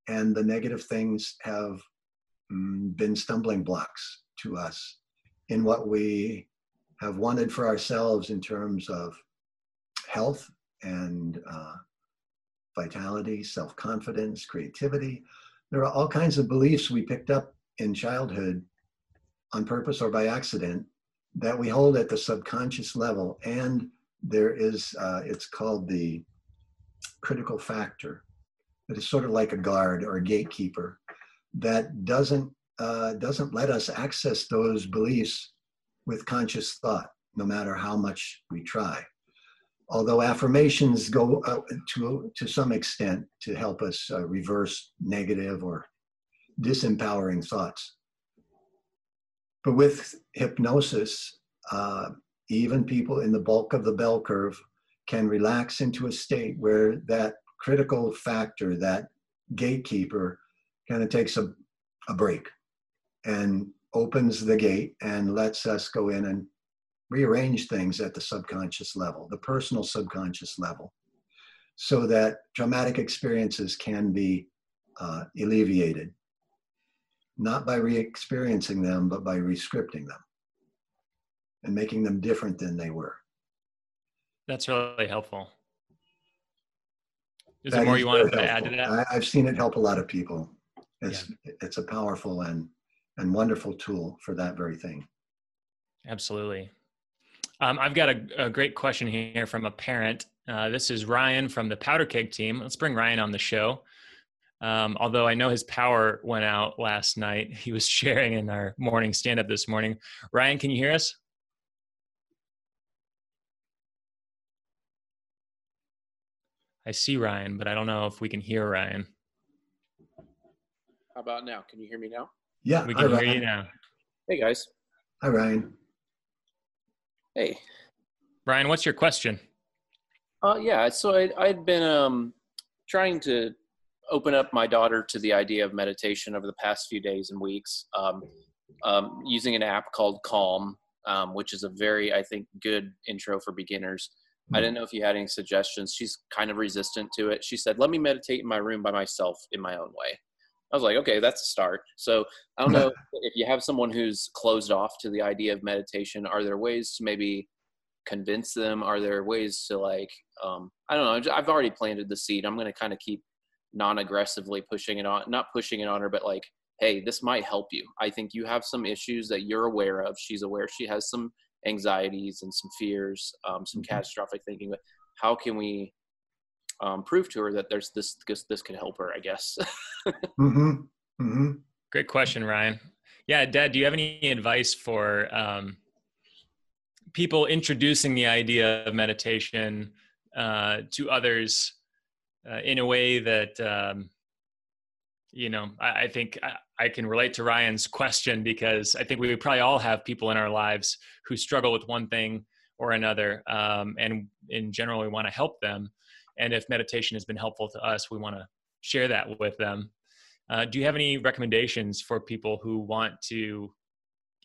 B: and the negative things have Mm, been stumbling blocks to us in what we have wanted for ourselves in terms of health and uh, vitality, self confidence, creativity. There are all kinds of beliefs we picked up in childhood on purpose or by accident that we hold at the subconscious level. And there is, uh, it's called the critical factor, that is sort of like a guard or a gatekeeper that doesn't uh, doesn't let us access those beliefs with conscious thought, no matter how much we try. Although affirmations go uh, to to some extent to help us uh, reverse negative or disempowering thoughts. But with hypnosis, uh, even people in the bulk of the bell curve can relax into a state where that critical factor, that gatekeeper, kind of takes a, a break and opens the gate and lets us go in and rearrange things at the subconscious level, the personal subconscious level, so that traumatic experiences can be uh, alleviated, not by re experiencing them, but by re-scripting them and making them different than they were.
A: That's really helpful. Is that there more you wanted to add to that? I,
B: I've seen it help a lot of people. It's yeah. it's a powerful and and wonderful tool for that very thing.
A: Absolutely. Um, I've got a, a, great question here from a parent. Uh, this is Ryan from the Powder Keg team. Let's bring Ryan on the show. Um, although I know his power went out last night, <laughs> he was sharing in our morning stand up this morning. Ryan, can you hear us? I see Ryan, but I don't know if we can hear Ryan.
D: How about now? Can you hear me now?
B: Yeah,
A: we can hear Ryan. you now.
D: Hey guys.
B: Hi Ryan.
D: Hey.
A: Ryan, what's your question?
D: Uh, yeah, so I, I'd been um, trying to open up my daughter to the idea of meditation over the past few days and weeks um, um, using an app called Calm, um, which is a very, I think, good intro for beginners. Mm-hmm. I hmm. didn't know if you had any suggestions. She's kind of resistant to it. She said, Let me meditate in my room by myself in my own way. I was like, okay, that's a start. So I don't know <laughs> if you have someone who's closed off to the idea of meditation. Are there ways to maybe convince them? Are there ways to like, um, I don't know. I've already planted the seed. I'm going to kind of keep non-aggressively pushing it on, not pushing it on her, but like, hey, this might help you. I think you have some issues that you're aware of. She's aware she has some anxieties and some fears, um, some mm-hmm. catastrophic thinking. But how can we um, prove to her that there's this this this can help her? I guess. <laughs>
B: mm-hmm. Mm-hmm.
A: Great question, Ryan. Yeah, Dad, do you have any advice for um, people introducing the idea of meditation uh, to others uh, in a way that um, you know I, I think I, I, can relate to Ryan's question because I think we probably all have people in our lives who struggle with one thing or another, um, and in general we want to help them. And if meditation has been helpful to us, we want to share that with them. Uh, do you have any recommendations for people who want to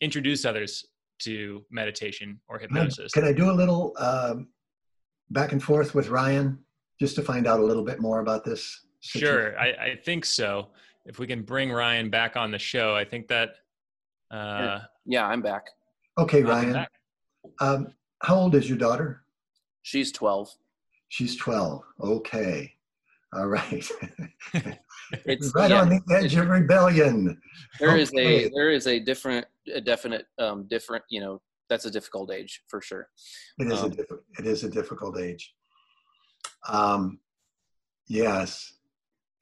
A: introduce others to meditation or hypnosis.
B: Can I, can I do a little um, back and forth with Ryan just to find out a little bit more about this?
A: Situation? Sure, I, I, think so. If we can bring Ryan back on the show, I think that.
D: Uh, yeah, I'm back.
B: Okay, Ryan. Back. Um, how old is your daughter?
D: She's 12.
B: She's 12. Okay. All right. <laughs> it's <laughs> right yeah, on the edge of rebellion.
D: There okay. is a there is a different a definite um different, you know, that's a difficult age for sure.
B: It is um, a difficult it is a difficult age. Um yes.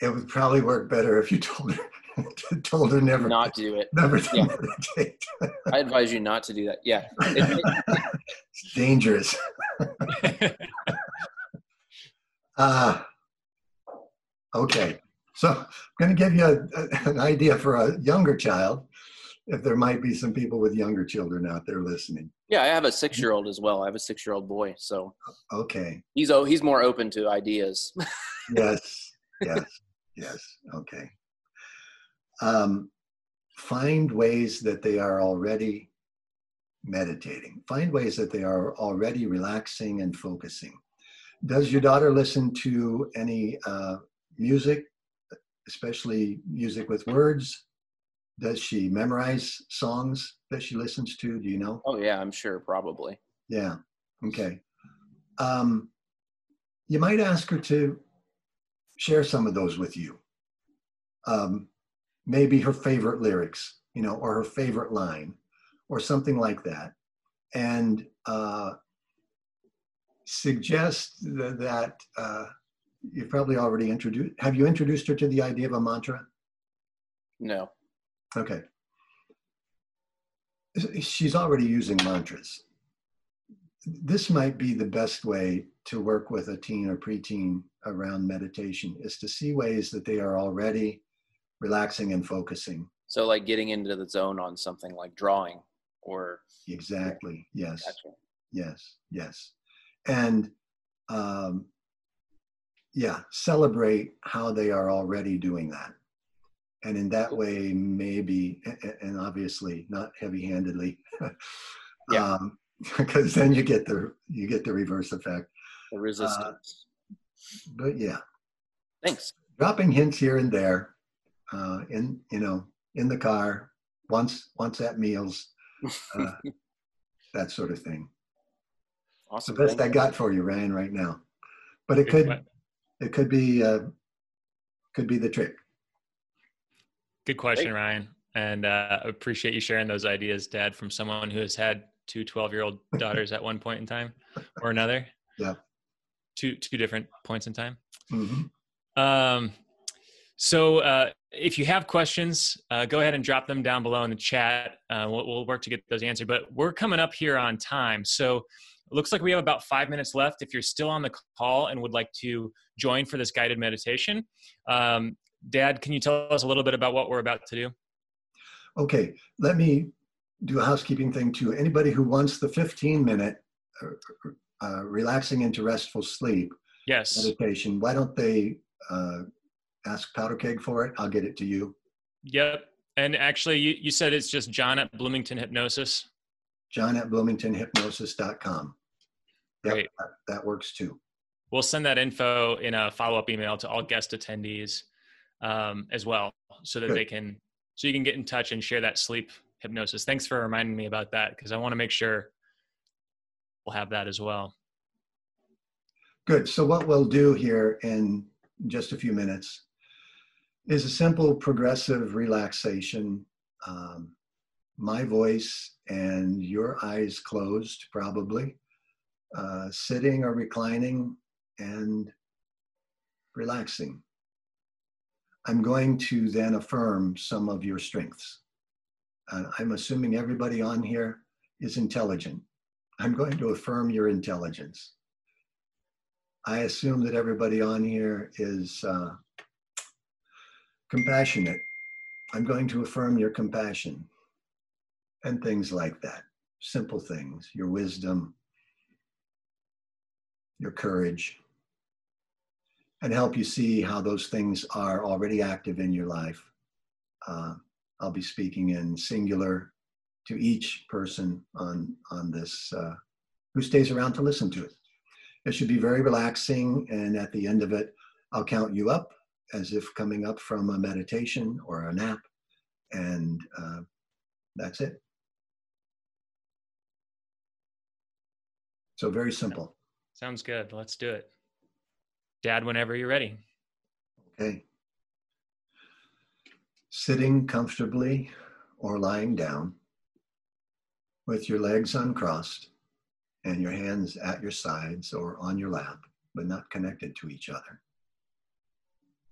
B: It would probably work better if you told her <laughs> told her never
D: not do it.
B: Never to yeah. meditate.
D: I advise you not to do that. Yeah. <laughs>
B: it's dangerous. <laughs> uh Okay, so I'm going to give you a, a, an idea for a younger child, if there might be some people with younger children out there listening.
D: Yeah, I have a six-year-old as well. I have a six-year-old boy, so
B: okay.
D: He's oh, he's more open to ideas. <laughs>
B: yes, yes, yes. Okay. Um, find ways that they are already meditating. Find ways that they are already relaxing and focusing. Does your daughter listen to any uh, music, especially music with words? Does she memorize songs that she listens to? Do you know?
D: Oh yeah, I'm sure, probably.
B: Yeah. Okay. Um, you might ask her to share some of those with you. Um, maybe her favorite lyrics, you know, or her favorite line, or something like that, and uh, suggest that, that uh, you've probably already introduced have you introduced her to the idea of a mantra
D: no
B: okay. She's already using mantras. This might be the best way to work with a teen or preteen around meditation is to see ways that they are already relaxing and focusing.
D: So like getting into the zone on something like drawing or
B: exactly. Yes. Gotcha. yes. Yes. And um, yeah celebrate how they are already doing that and in that way maybe and obviously not heavy-handedly <laughs> yeah. um, <laughs> because then you get the you get the reverse effect.
D: The resistance.
B: uh, but yeah.
D: Thanks.
B: Dropping hints here and there uh, in you know in the car once once at meals uh, <laughs> that sort of thing. Awesome the best i got for you ryan right now. But it could it could be uh, could be the trick.
A: Good question, Ryan, and uh, appreciate you sharing those ideas, Dad, from someone who has had two 12 year old <laughs> daughters at one point in time or another.
B: Yeah,
A: two two different points in time.
B: Mm-hmm.
A: Um, so uh, if you have questions, uh, go ahead and drop them down below in the chat. Uh, we'll, we'll, work to get those answered. But we're coming up here on time, so it looks like we have about five minutes left. If you're still on the call and would like to join for this guided meditation, um, Dad, can you tell us a little bit about what we're about to do?
B: Okay, let me do a housekeeping thing too. Anybody who wants the 15 minute uh, uh, relaxing into restful sleep
A: yes.
B: meditation, why don't they uh, ask Powder Keg for it? I'll get it to you.
A: Yep. And actually, you, you said it's just John at Bloomington Hypnosis
B: john at bloomingtonhypnosis.com. Yep, Great. That, that, works too.
A: We'll send that info in a follow up email to all guest attendees um, as well, so that Good. they can, so you can get in touch and share that sleep hypnosis. Thanks for reminding me about that because I want to make sure we'll have that as well.
B: Good. So what we'll do here in just a few minutes is a simple progressive relaxation. Um, my voice and your eyes closed, probably, uh, sitting or reclining and relaxing. I'm going to then affirm some of your strengths. Uh, I'm assuming everybody on here is intelligent. I'm going to affirm your intelligence. I assume that everybody on here is uh, compassionate. I'm going to affirm your compassion and things like that. Simple things, your wisdom, your courage, and help you see how those things are already active in your life. Uh, I'll be speaking in singular to each person on, on this uh, who stays around to listen to it. It should be very relaxing, and at the end of it, I'll count you up as if coming up from a meditation or a nap, and uh, that's it. So, very simple.
A: Sounds good. Let's do it. Dad, whenever you're ready.
B: Okay. Sitting comfortably or lying down with your legs uncrossed and your hands at your sides or on your lap, but not connected to each other.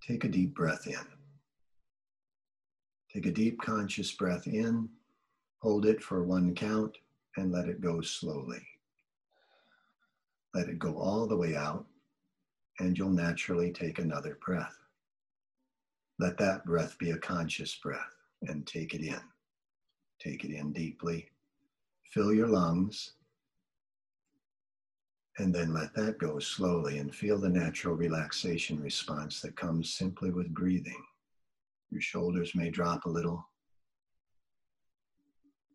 B: Take a deep breath in. Take a deep conscious breath in, hold it for one count, and let it go slowly. Let it go all the way out, and you'll naturally take another breath. Let that breath be a conscious breath and take it in. Take it in deeply. Fill your lungs. And then let that go slowly and feel the natural relaxation response that comes simply with breathing. Your shoulders may drop a little.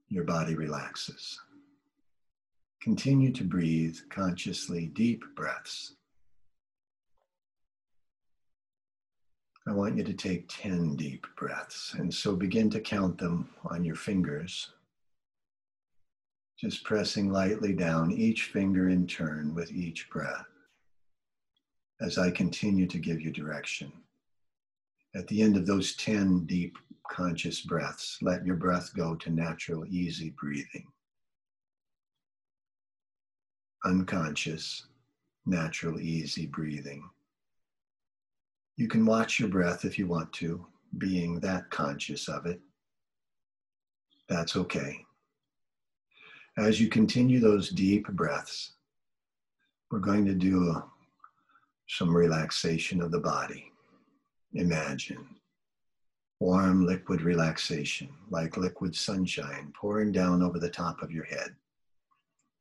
B: Your body relaxes. Continue to breathe consciously deep breaths. I want you to take 10 deep breaths. And so begin to count them on your fingers. Just pressing lightly down each finger in turn with each breath as I continue to give you direction. At the end of those 10 deep conscious breaths, let your breath go to natural, easy breathing unconscious, natural, easy breathing. You can watch your breath if you want to, being that conscious of it. That's okay. As you continue those deep breaths, we're going to do a, some relaxation of the body. Imagine warm liquid relaxation, like liquid sunshine pouring down over the top of your head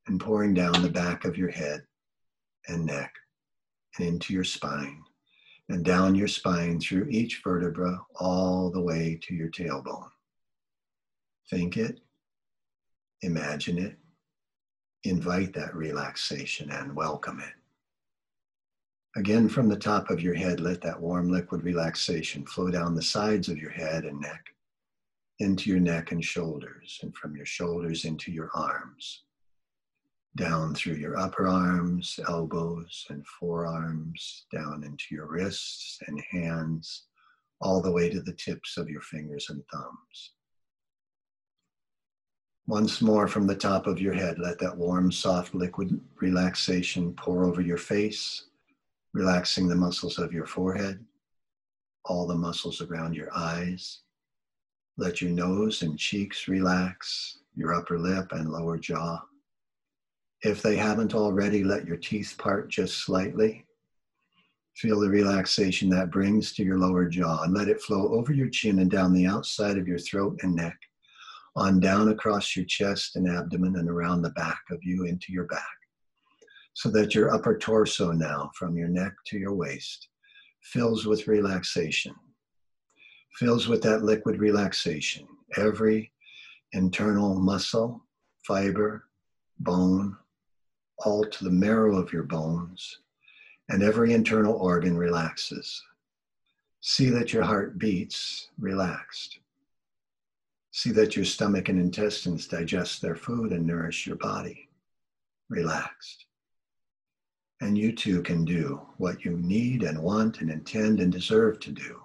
B: and pouring down the back of your head and neck and into your spine and down your spine through each vertebra all the way to your tailbone. Think it, imagine it, invite that relaxation and welcome it. Again, from the top of your head, let that warm liquid relaxation flow down the sides of your head and neck, into your neck and shoulders, and from your shoulders into your arms down through your upper arms, elbows, and forearms, down into your wrists and hands, all the way to the tips of your fingers and thumbs. Once more from the top of your head, let that warm, soft liquid relaxation pour over your face, relaxing the muscles of your forehead, all the muscles around your eyes. Let your nose and cheeks relax, your upper lip and lower jaw if they haven't already, let your teeth part just slightly. Feel the relaxation that brings to your lower jaw and let it flow over your chin and down the outside of your throat and neck, on down across your chest and abdomen and around the back of you into your back. So that your upper torso now, from your neck to your waist, fills with relaxation, fills with that liquid relaxation. Every internal muscle, fiber, bone, all to the marrow of your bones, and every internal organ relaxes. See that your heart beats relaxed. See that your stomach and intestines digest their food and nourish your body. relaxed. And you too can do what you need and want and intend and deserve to do,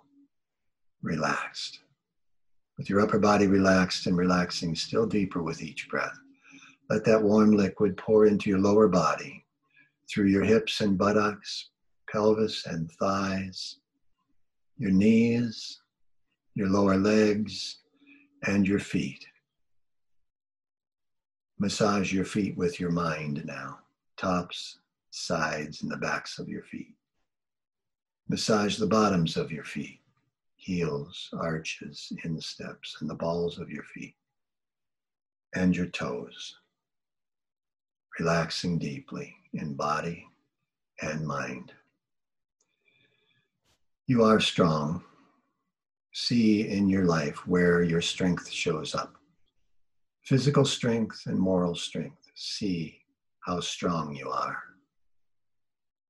B: relaxed. With your upper body relaxed and relaxing still deeper with each breath. Let that warm liquid pour into your lower body through your hips and buttocks, pelvis and thighs, your knees, your lower legs, and your feet. Massage your feet with your mind now, tops, sides, and the backs of your feet. Massage the bottoms of your feet, heels, arches, insteps, and the balls of your feet, and your toes. Relaxing deeply in body and mind. You are strong. See in your life where your strength shows up physical strength and moral strength. See how strong you are.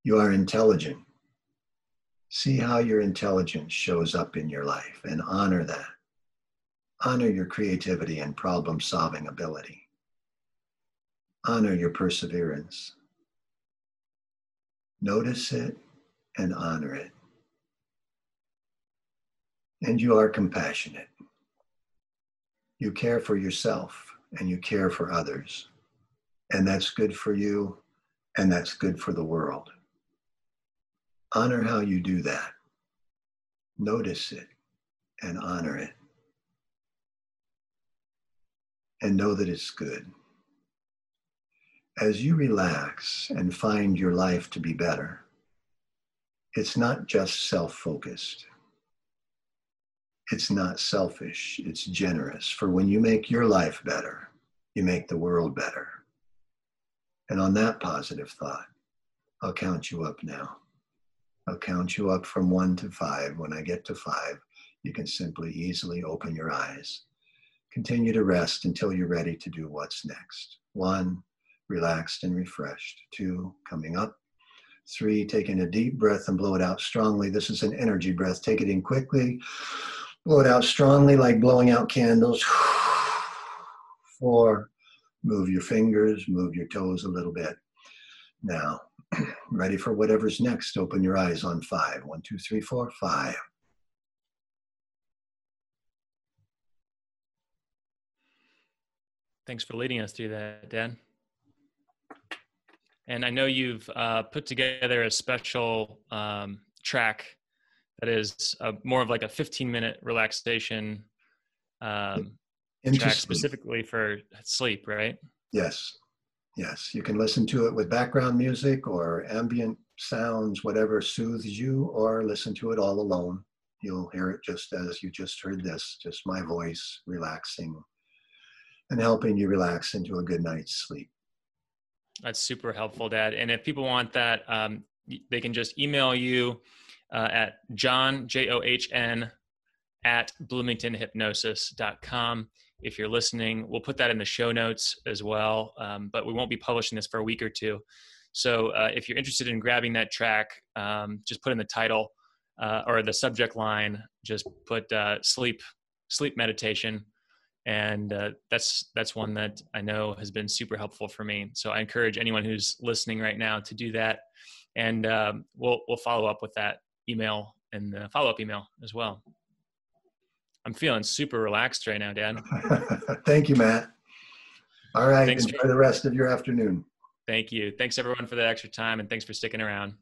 B: You are intelligent. See how your intelligence shows up in your life and honor that. Honor your creativity and problem solving ability. Honor your perseverance. Notice it and honor it. And you are compassionate. You care for yourself and you care for others. And that's good for you and that's good for the world. Honor how you do that. Notice it and honor it. And know that it's good. As you relax and find your life to be better, it's not just self focused it's not selfish, it's generous. For when you make your life better, you make the world better. And on that positive thought, I'll count you up now. I'll count you up from one to five. When I get to five, you can simply easily open your eyes. Continue to rest until you're ready to do what's next. One, relaxed and refreshed. Two, coming up. Three, taking a deep breath and blow it out strongly. This is an energy breath. Take it in quickly. Blow it out strongly like blowing out candles. <sighs> Four, move your fingers, move your toes a little bit. Now, <clears throat> ready for whatever's next. Open your eyes on five. One, two, three, four, five.
A: Thanks for leading us through that, Dan. And I know you've uh, put together a special um, track that is a, more of like a 15 minute relaxation um, track specifically for sleep, right?
B: Yes. Yes. You can listen to it with background music or ambient sounds, whatever soothes you, or listen to it all alone. You'll hear it just as you just heard this, just my voice relaxing and helping you relax into a good night's sleep.
A: That's super helpful, Dad. And if people want that, um, they can just email you uh, at John, J O H N, at bloomingtonhypnosis.com. If you're listening, we'll put that in the show notes as well, um, but we won't be publishing this for a week or two. So uh, if you're interested in grabbing that track, um, just put in the title uh, or the subject line, just put uh, sleep, sleep meditation. And uh, that's that's one that I know has been super helpful for me. So I encourage anyone who's listening right now to do that, and um, we'll we'll follow up with that email and the follow up email as well. I'm feeling super relaxed right now, Dad. <laughs>
B: Thank you, Matt. All right. Thanks enjoy for, the rest of your afternoon.
A: Thank you. Thanks everyone for the extra time and thanks for sticking around.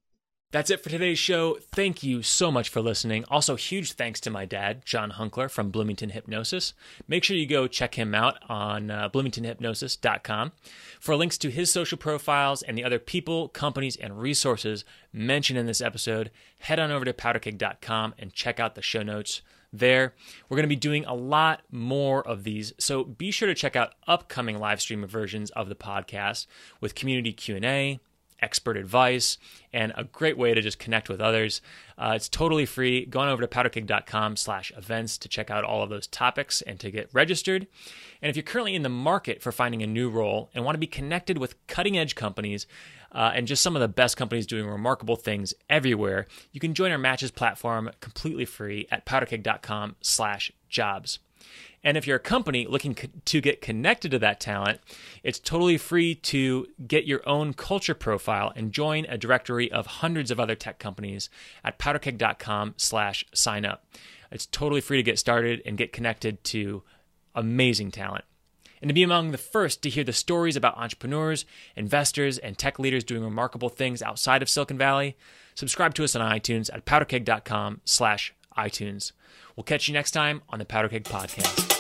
A: That's it for today's show. Thank you so much for listening. Also, huge thanks to my dad, John Hunkler from Bloomington Hypnosis. Make sure you go check him out on uh, bloomingtonhypnosis.com for links to his social profiles and the other people, companies, and resources mentioned in this episode. Head on over to powderkeg.com and check out the show notes there. We're going to be doing a lot more of these, so be sure to check out upcoming live stream versions of the podcast with community Q&A, expert advice, and a great way to just connect with others. Uh, it's totally free. Go on over to powderkeg.com slash events to check out all of those topics and to get registered. And if you're currently in the market for finding a new role and want to be connected with cutting edge companies, uh, and just some of the best companies doing remarkable things everywhere, you can join our matches platform completely free at powderkeg.com slash jobs. And if you're a company looking to get connected to that talent, it's totally free to get your own culture profile and join a directory of hundreds of other tech companies at powderkeg.com slash sign up. It's totally free to get started and get connected to amazing talent. And to be among the first to hear the stories about entrepreneurs, investors, and tech leaders doing remarkable things outside of Silicon Valley, subscribe to us on iTunes at powderkeg.com slash iTunes. We'll catch you next time on the Powder Keg Podcast.